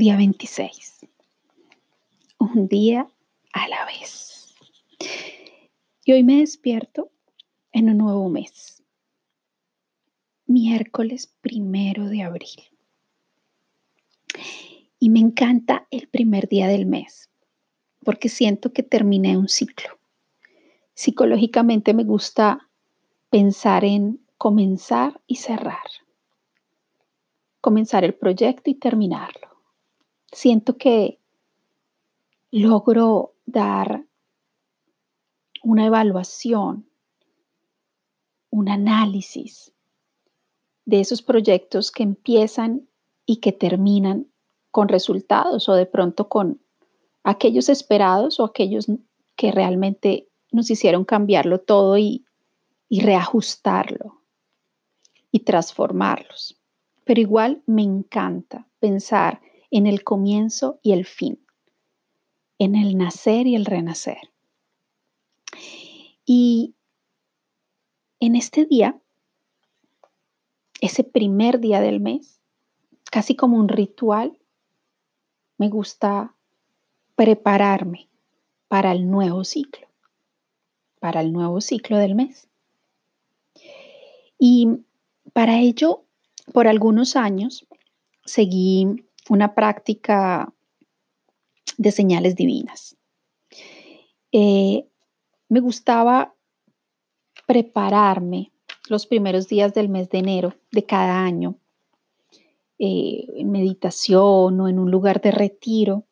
Día 26. Un día a la vez. Y hoy me despierto en un nuevo mes. Miércoles primero de abril. Y me encanta el primer día del mes, porque siento que terminé un ciclo. Psicológicamente me gusta pensar en comenzar y cerrar comenzar el proyecto y terminarlo. Siento que logro dar una evaluación, un análisis de esos proyectos que empiezan y que terminan con resultados o de pronto con aquellos esperados o aquellos que realmente nos hicieron cambiarlo todo y, reajustarlo y transformarlos. Pero igual me encanta pensar en el comienzo y el fin, en el nacer y el renacer. Y en este día, ese primer día del mes, casi como un ritual, me gusta prepararme para el nuevo ciclo, para el nuevo ciclo del mes. Y para ello por algunos años seguí una práctica de señales divinas. Eh, me gustaba prepararme los primeros días del mes de enero de cada año eh, en meditación o en un lugar de retiro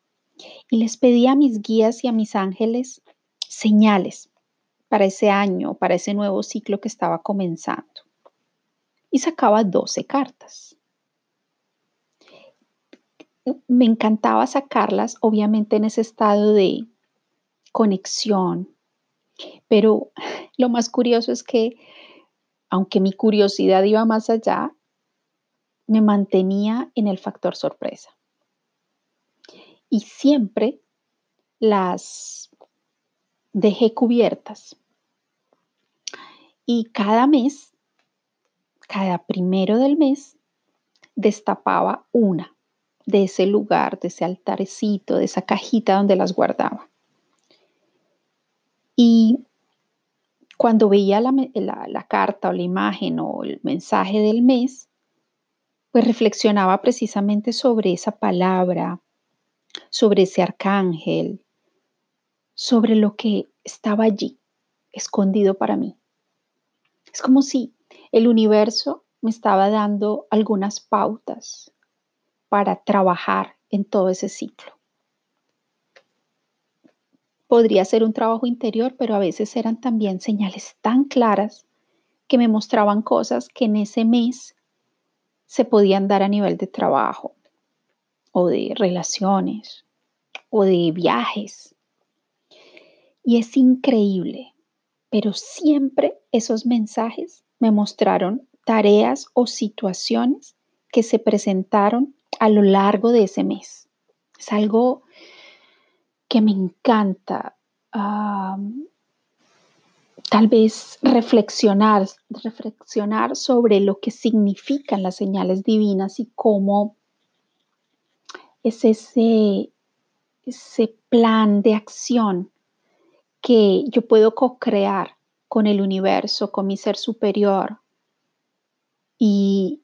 y les pedía a mis guías y a mis ángeles señales para ese año, para ese nuevo ciclo que estaba comenzando y sacaba 12 cartas. Me encantaba sacarlas, obviamente en ese estado de conexión, pero lo más curioso es que, aunque mi curiosidad iba más allá, me mantenía en el factor sorpresa. Y siempre las dejé cubiertas. Y cada mes cada primero del mes destapaba una de ese lugar, de ese altarecito, de esa cajita donde las guardaba. Y cuando veía la, la, carta o la imagen o el mensaje del mes, pues reflexionaba precisamente sobre esa palabra, sobre ese arcángel, sobre lo que estaba allí, escondido para mí. Es como si el universo me estaba dando algunas pautas para trabajar en todo ese ciclo. Podría ser un trabajo interior, pero a veces eran también señales tan claras que me mostraban cosas que en ese mes se podían dar a nivel de trabajo o de relaciones o de viajes. Y es increíble, pero siempre esos mensajes me mostraron tareas o situaciones que se presentaron a lo largo de ese mes. Es algo que me encanta. tal vez reflexionar, reflexionar sobre lo que significan las señales divinas y cómo es ese, ese plan de acción que yo puedo co-crear con el universo, con mi ser superior y,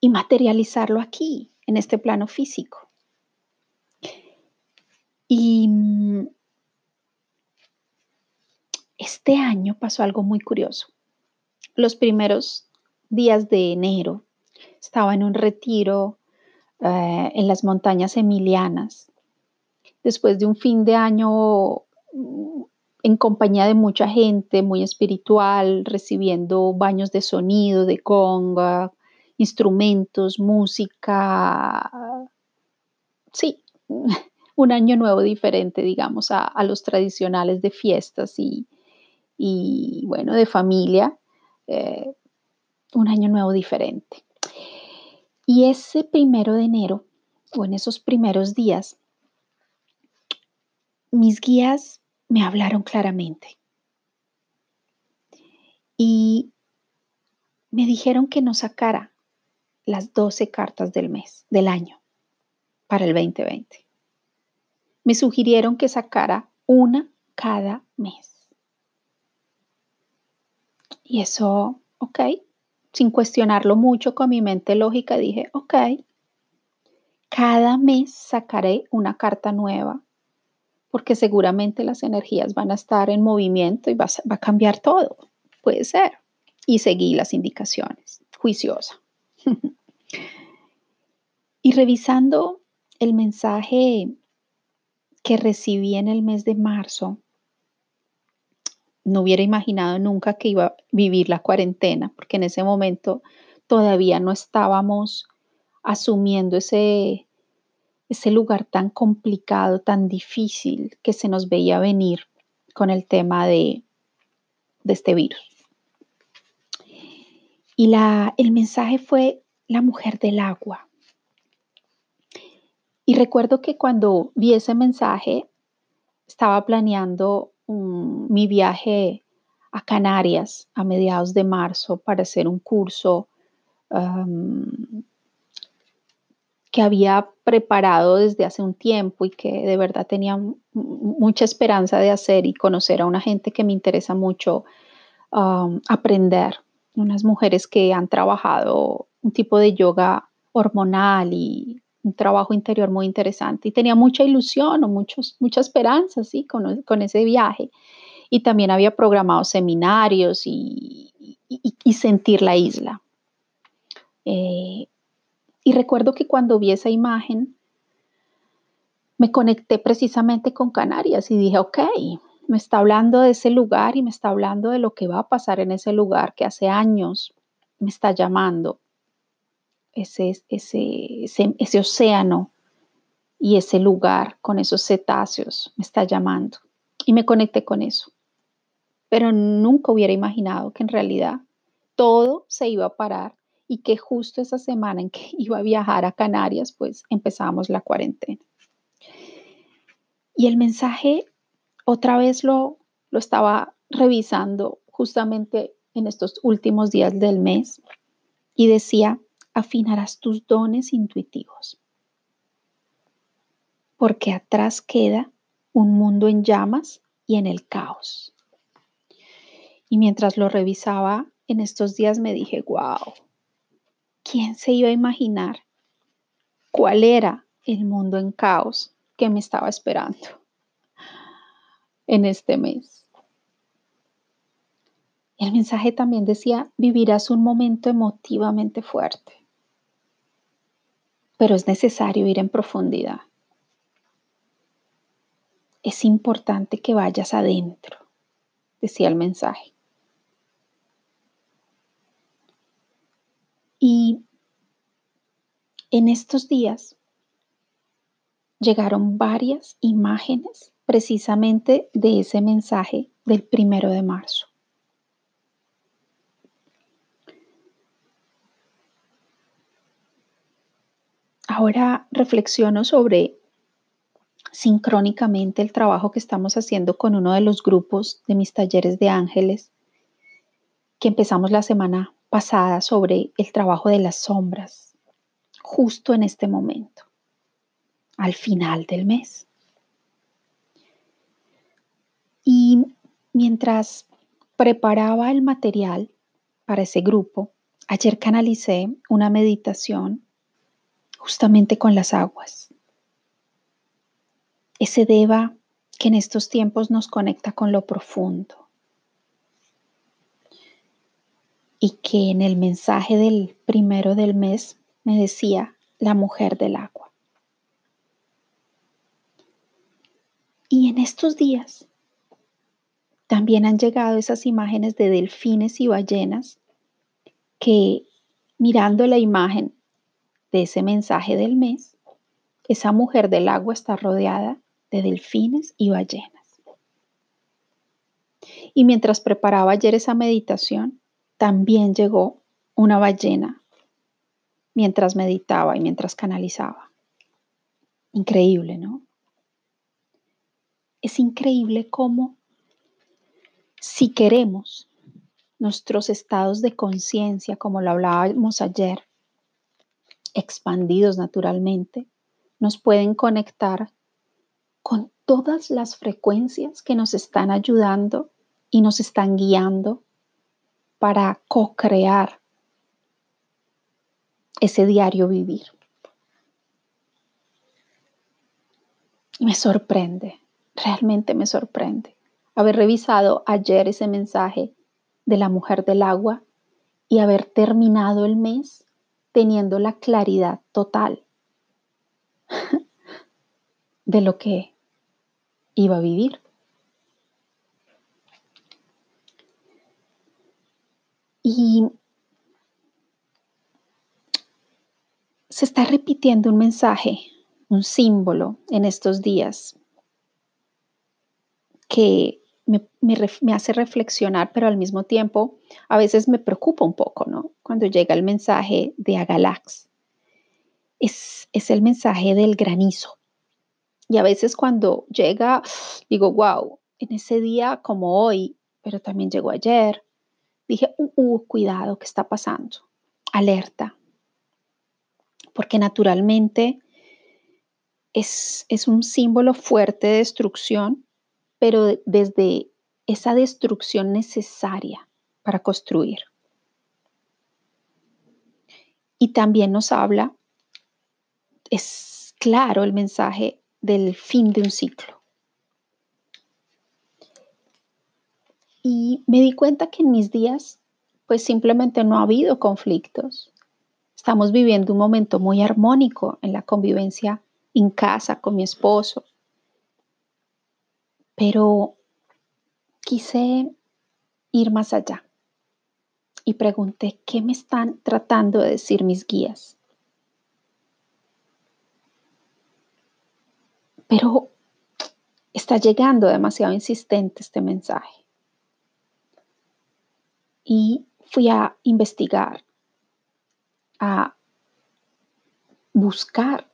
y materializarlo aquí, en este plano físico. Y mm, este año pasó algo muy curioso. Los primeros días de enero estaba en un retiro eh, en las montañas emilianas. Después de un fin de año en compañía de mucha gente muy espiritual, recibiendo baños de sonido, de conga, instrumentos, música. Sí, un año nuevo diferente, digamos, a, los tradicionales de fiestas y, bueno, de familia. Eh, un año nuevo diferente. Y ese primero de enero, o en esos primeros días, mis guías me hablaron claramente. Y me dijeron que no sacara las 12 cartas del mes, del año, para el 2020. Me sugirieron que sacara una cada mes. Y eso, ok, sin cuestionarlo mucho con mi mente lógica, dije, ok, cada mes sacaré una carta nueva, porque seguramente las energías van a estar en movimiento y va a, va a cambiar todo. Puede ser. Y seguí las indicaciones, juiciosa. Y revisando el mensaje que recibí en el mes de marzo, no hubiera imaginado nunca que iba a vivir la cuarentena, porque en ese momento todavía no estábamos asumiendo ese, ese lugar tan complicado, tan difícil que se nos veía venir con el tema de, de este virus. Y la, el mensaje fue la mujer del agua. Y recuerdo que cuando vi ese mensaje, estaba planeando um, mi viaje a Canarias a mediados de marzo para hacer un curso que había preparado desde hace un tiempo y que de verdad tenía mucha esperanza de hacer y conocer a una gente que me interesa mucho aprender, unas mujeres que han trabajado un tipo de yoga hormonal y un trabajo interior muy interesante y tenía mucha ilusión o muchos, mucha esperanza ¿sí? con, con, ese viaje. Y también había programado seminarios y, y, sentir la isla. Eh, y recuerdo que cuando vi esa imagen, me conecté precisamente con Canarias y dije, ok, me está hablando de ese lugar y me está hablando de lo que va a pasar en ese lugar que hace años me está llamando ese, ese, ese, océano y ese lugar con esos cetáceos me está llamando. Y me conecté con eso. Pero nunca hubiera imaginado que en realidad todo se iba a parar y que justo esa semana en que iba a viajar a Canarias, pues empezamos la cuarentena. Y el mensaje, otra vez lo, lo estaba revisando justamente en estos últimos días del mes y decía, afinarás tus dones intuitivos. Porque atrás queda un mundo en llamas y en el caos. Y mientras lo revisaba en estos días me dije, wow, ¿quién se iba a imaginar cuál era el mundo en caos que me estaba esperando en este mes? El mensaje también decía, vivirás un momento emotivamente fuerte pero es necesario ir en profundidad. Es importante que vayas adentro, decía el mensaje. Y en estos días llegaron varias imágenes precisamente de ese mensaje del primero de marzo. Ahora reflexiono sobre sincrónicamente el trabajo que estamos haciendo con uno de los grupos de mis talleres de ángeles que empezamos la semana pasada sobre el trabajo de las sombras, justo en este momento, al final del mes. Y mientras preparaba el material para ese grupo, ayer canalicé una meditación justamente con las aguas. Ese deva que en estos tiempos nos conecta con lo profundo y que en el mensaje del primero del mes me decía la mujer del agua. Y en estos días también han llegado esas imágenes de delfines y ballenas que mirando la imagen de ese mensaje del mes, esa mujer del agua está rodeada de delfines y ballenas. Y mientras preparaba ayer esa meditación, también llegó una ballena mientras meditaba y mientras canalizaba. Increíble, ¿no? Es increíble cómo si queremos nuestros estados de conciencia, como lo hablábamos ayer, expandidos naturalmente, nos pueden conectar con todas las frecuencias que nos están ayudando y nos están guiando para co-crear ese diario vivir. Me sorprende, realmente me sorprende haber revisado ayer ese mensaje de la mujer del agua y haber terminado el mes teniendo la claridad total de lo que iba a vivir. Y se está repitiendo un mensaje, un símbolo en estos días que me, hace reflexionar, pero al mismo tiempo a veces me preocupa un poco, ¿no? Cuando llega el mensaje de Agalax. Es, es el mensaje del granizo. Y a veces cuando llega, digo, wow, en ese día como hoy, pero también llegó ayer, dije, uh, uh, cuidado, ¿qué está pasando? Alerta. Porque naturalmente es, es un símbolo fuerte de destrucción, pero desde esa destrucción necesaria para construir. Y también nos habla, es claro el mensaje del fin de un ciclo. Y me di cuenta que en mis días, pues simplemente no ha habido conflictos. Estamos viviendo un momento muy armónico en la convivencia en casa con mi esposo. Pero quise ir más allá y pregunté, ¿qué me están tratando de decir mis guías? Pero está llegando demasiado insistente este mensaje y fui a investigar, a buscar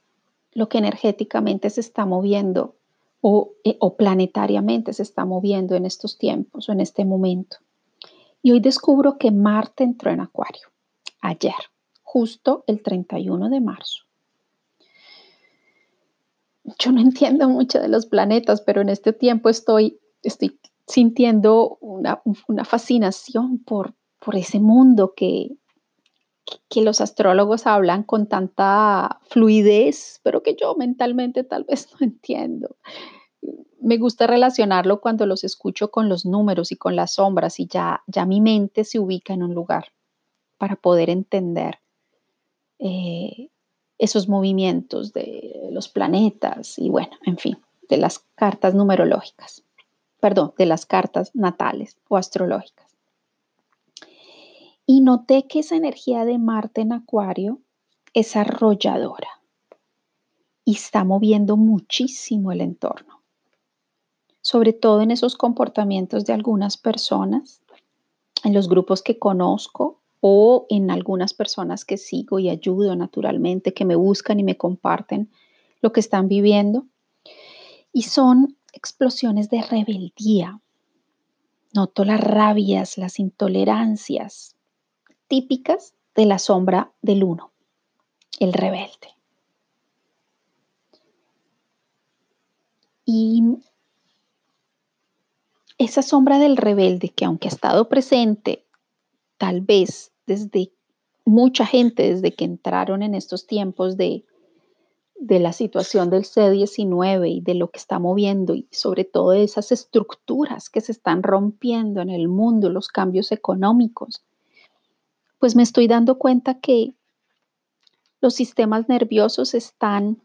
lo que energéticamente se está moviendo o, eh, o, planetariamente se está moviendo en estos tiempos o en este momento. Y hoy descubro que Marte entró en Acuario, ayer, justo el 31 de marzo. Yo no entiendo mucho de los planetas, pero en este tiempo estoy, estoy sintiendo una, fascinación por, por ese mundo que, que los astrólogos hablan con tanta fluidez, pero que yo mentalmente tal vez no entiendo. Me gusta relacionarlo cuando los escucho con los números y con las sombras y ya, ya mi mente se ubica en un lugar para poder entender eh, esos movimientos de los planetas y bueno, en fin, de las cartas numerológicas perdón, de las cartas natales o astrológicas. Y noté que esa energía de Marte en Acuario es arrolladora y está moviendo muchísimo el entorno, sobre todo en esos comportamientos de algunas personas, en los grupos que conozco o en algunas personas que sigo y ayudo naturalmente, que me buscan y me comparten lo que están viviendo. Y son explosiones de rebeldía. Noto las rabias, las intolerancias típicas de la sombra del uno, el rebelde. Y esa sombra del rebelde que aunque ha estado presente tal vez desde mucha gente, desde que entraron en estos tiempos de de la situación del C-19 y de lo que está moviendo y sobre todo de esas estructuras que se están rompiendo en el mundo, los cambios económicos, pues me estoy dando cuenta que los sistemas nerviosos están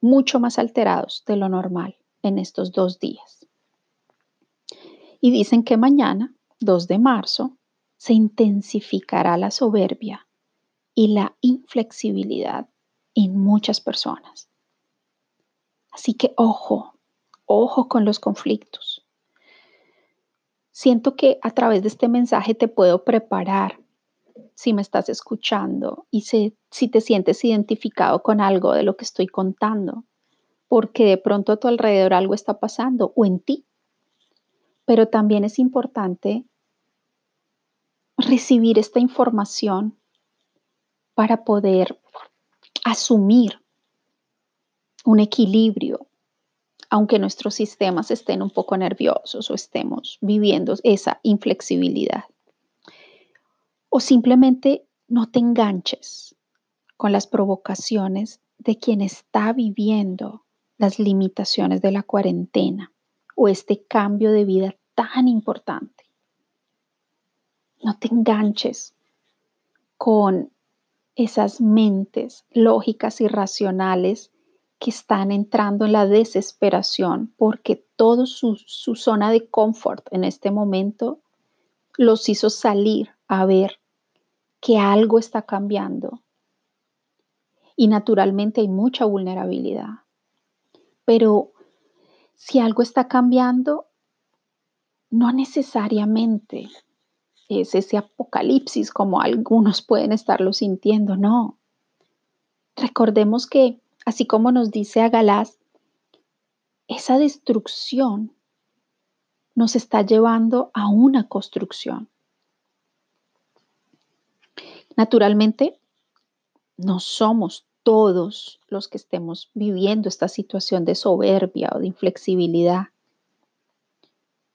mucho más alterados de lo normal en estos dos días. Y dicen que mañana, 2 de marzo, se intensificará la soberbia y la inflexibilidad en muchas personas. Así que ojo, ojo con los conflictos. Siento que a través de este mensaje te puedo preparar si me estás escuchando y si, te sientes identificado con algo de lo que estoy contando, porque de pronto a tu alrededor algo está pasando o en ti. Pero también es importante recibir esta información para poder asumir un equilibrio, aunque nuestros sistemas estén un poco nerviosos o estemos viviendo esa inflexibilidad. O simplemente no te enganches con las provocaciones de quien está viviendo las limitaciones de la cuarentena o este cambio de vida tan importante. No te enganches con esas mentes lógicas y racionales que están entrando en la desesperación porque todo su, su, zona de confort en este momento los hizo salir a ver que algo está cambiando. Y naturalmente hay mucha vulnerabilidad. Pero si algo está cambiando, no necesariamente es ese apocalipsis como algunos pueden estarlo sintiendo, no. Recordemos que, así como nos dice Agalás, esa destrucción nos está llevando a una construcción. Naturalmente, no somos todos los que estemos viviendo esta situación de soberbia o de inflexibilidad.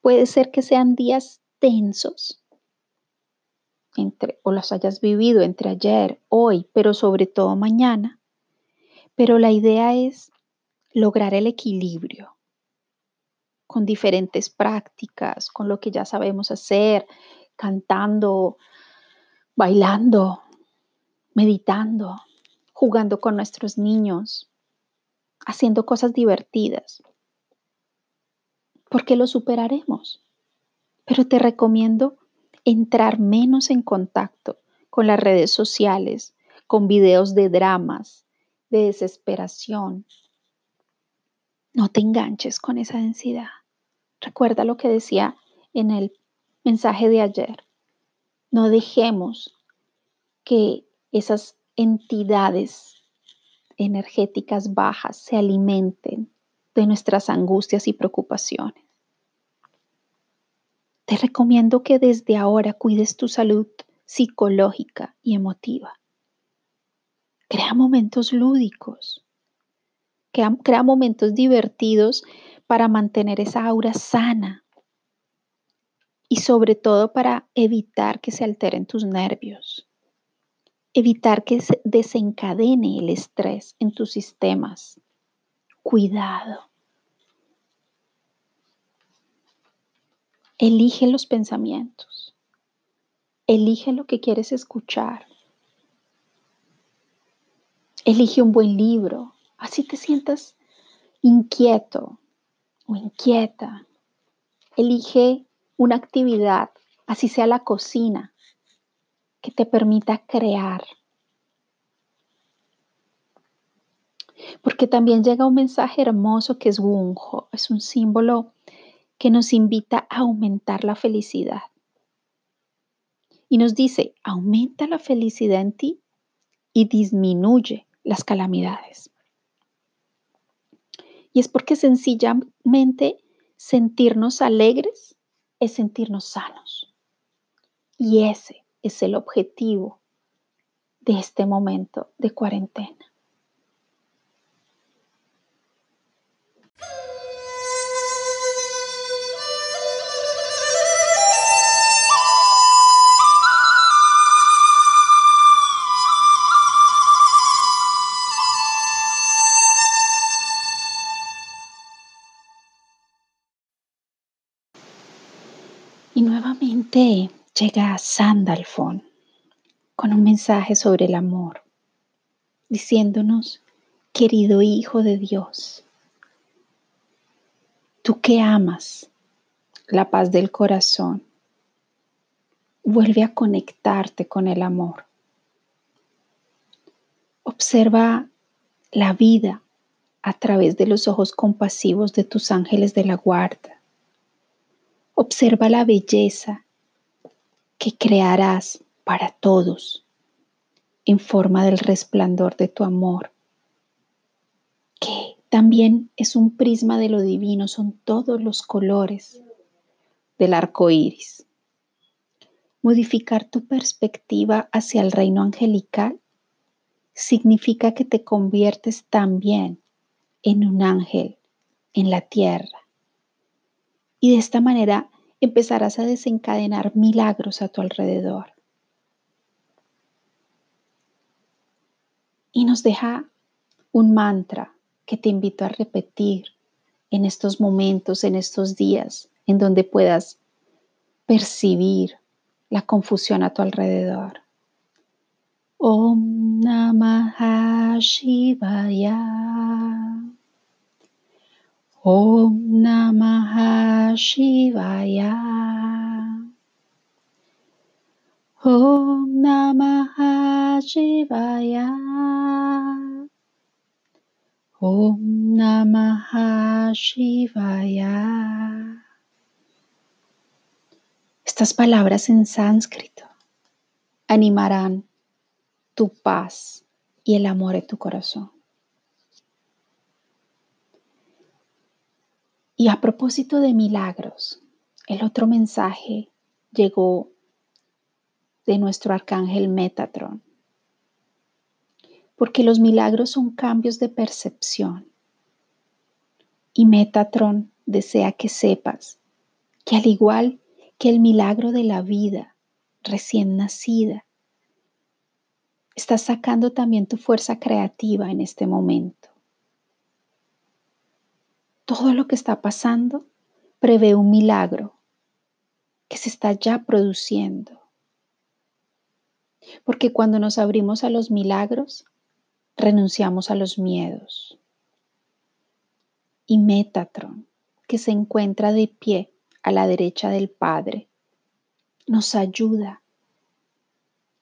Puede ser que sean días tensos, entre, o los hayas vivido entre ayer, hoy, pero sobre todo mañana. Pero la idea es lograr el equilibrio con diferentes prácticas, con lo que ya sabemos hacer, cantando, bailando, meditando, jugando con nuestros niños, haciendo cosas divertidas. Porque lo superaremos. Pero te recomiendo entrar menos en contacto con las redes sociales, con videos de dramas, de desesperación. No te enganches con esa densidad. Recuerda lo que decía en el mensaje de ayer. No dejemos que esas entidades energéticas bajas se alimenten de nuestras angustias y preocupaciones. Te recomiendo que desde ahora cuides tu salud psicológica y emotiva. Crea momentos lúdicos. Crea, momentos divertidos para mantener esa aura sana y sobre todo para evitar que se alteren tus nervios, evitar que se desencadene el estrés en tus sistemas. Cuidado. Elige los pensamientos. Elige lo que quieres escuchar. Elige un buen libro. Así te sientas inquieto o inquieta. Elige una actividad, así sea la cocina, que te permita crear. Porque también llega un mensaje hermoso que es Wunjo, es un símbolo que nos invita a aumentar la felicidad. Y nos dice, aumenta la felicidad en ti y disminuye las calamidades. Y es porque sencillamente sentirnos alegres es sentirnos sanos. Y ese es el objetivo de este momento de cuarentena. Y nuevamente llega Sandalfon con un mensaje sobre el amor, diciéndonos, querido Hijo de Dios, tú que amas la paz del corazón, vuelve a conectarte con el amor. Observa la vida a través de los ojos compasivos de tus ángeles de la guarda Observa la belleza que crearás para todos en forma del resplandor de tu amor, que también es un prisma de lo divino, son todos los colores del arco iris. Modificar tu perspectiva hacia el reino angelical significa que te conviertes también en un ángel en la tierra. Y de esta manera empezarás a desencadenar milagros a tu alrededor. Y nos deja un mantra que te invito a repetir en estos momentos, en estos días, en donde puedas percibir la confusión a tu alrededor. Om Namah Shivaya. Om Namah Shivaya. Om Namah Shivaya. Om Namah Shivaya. Estas palabras en sánscrito animarán tu paz y el amor en tu corazón. Y a propósito de milagros, el otro mensaje llegó de nuestro arcángel Metatron, porque los milagros son cambios de percepción. Y Metatron desea que sepas que al igual que el milagro de la vida recién nacida, estás sacando también tu fuerza creativa en este momento. Todo lo que está pasando prevé un milagro que se está ya produciendo. Porque cuando nos abrimos a los milagros, renunciamos a los miedos. Y Metatron, que se encuentra de pie a la derecha del Padre, nos ayuda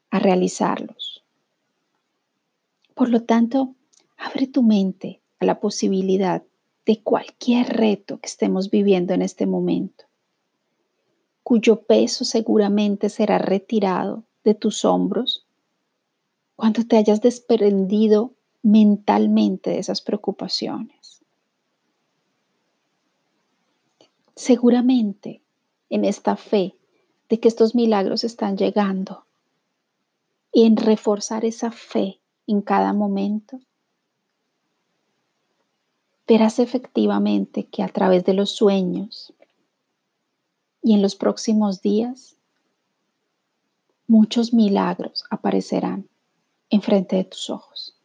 a realizarlos. Por lo tanto, abre tu mente a la posibilidad de cualquier reto que estemos viviendo en este momento, cuyo peso seguramente será retirado de tus hombros cuando te hayas desprendido mentalmente de esas preocupaciones. Seguramente en esta fe de que estos milagros están llegando y en reforzar esa fe en cada momento, verás efectivamente que a través de los sueños y en los próximos días, muchos milagros aparecerán enfrente de tus ojos.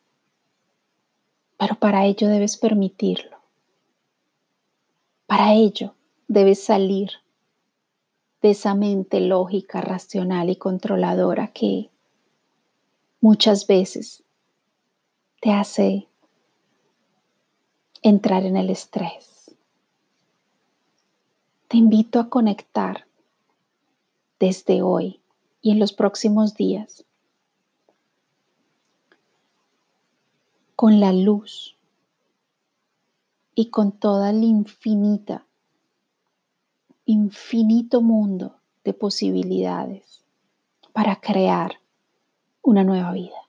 Pero para ello debes permitirlo. Para ello debes salir de esa mente lógica, racional y controladora que muchas veces te hace entrar en el estrés. Te invito a conectar desde hoy y en los próximos días con la luz y con toda la infinita, infinito mundo de posibilidades para crear una nueva vida.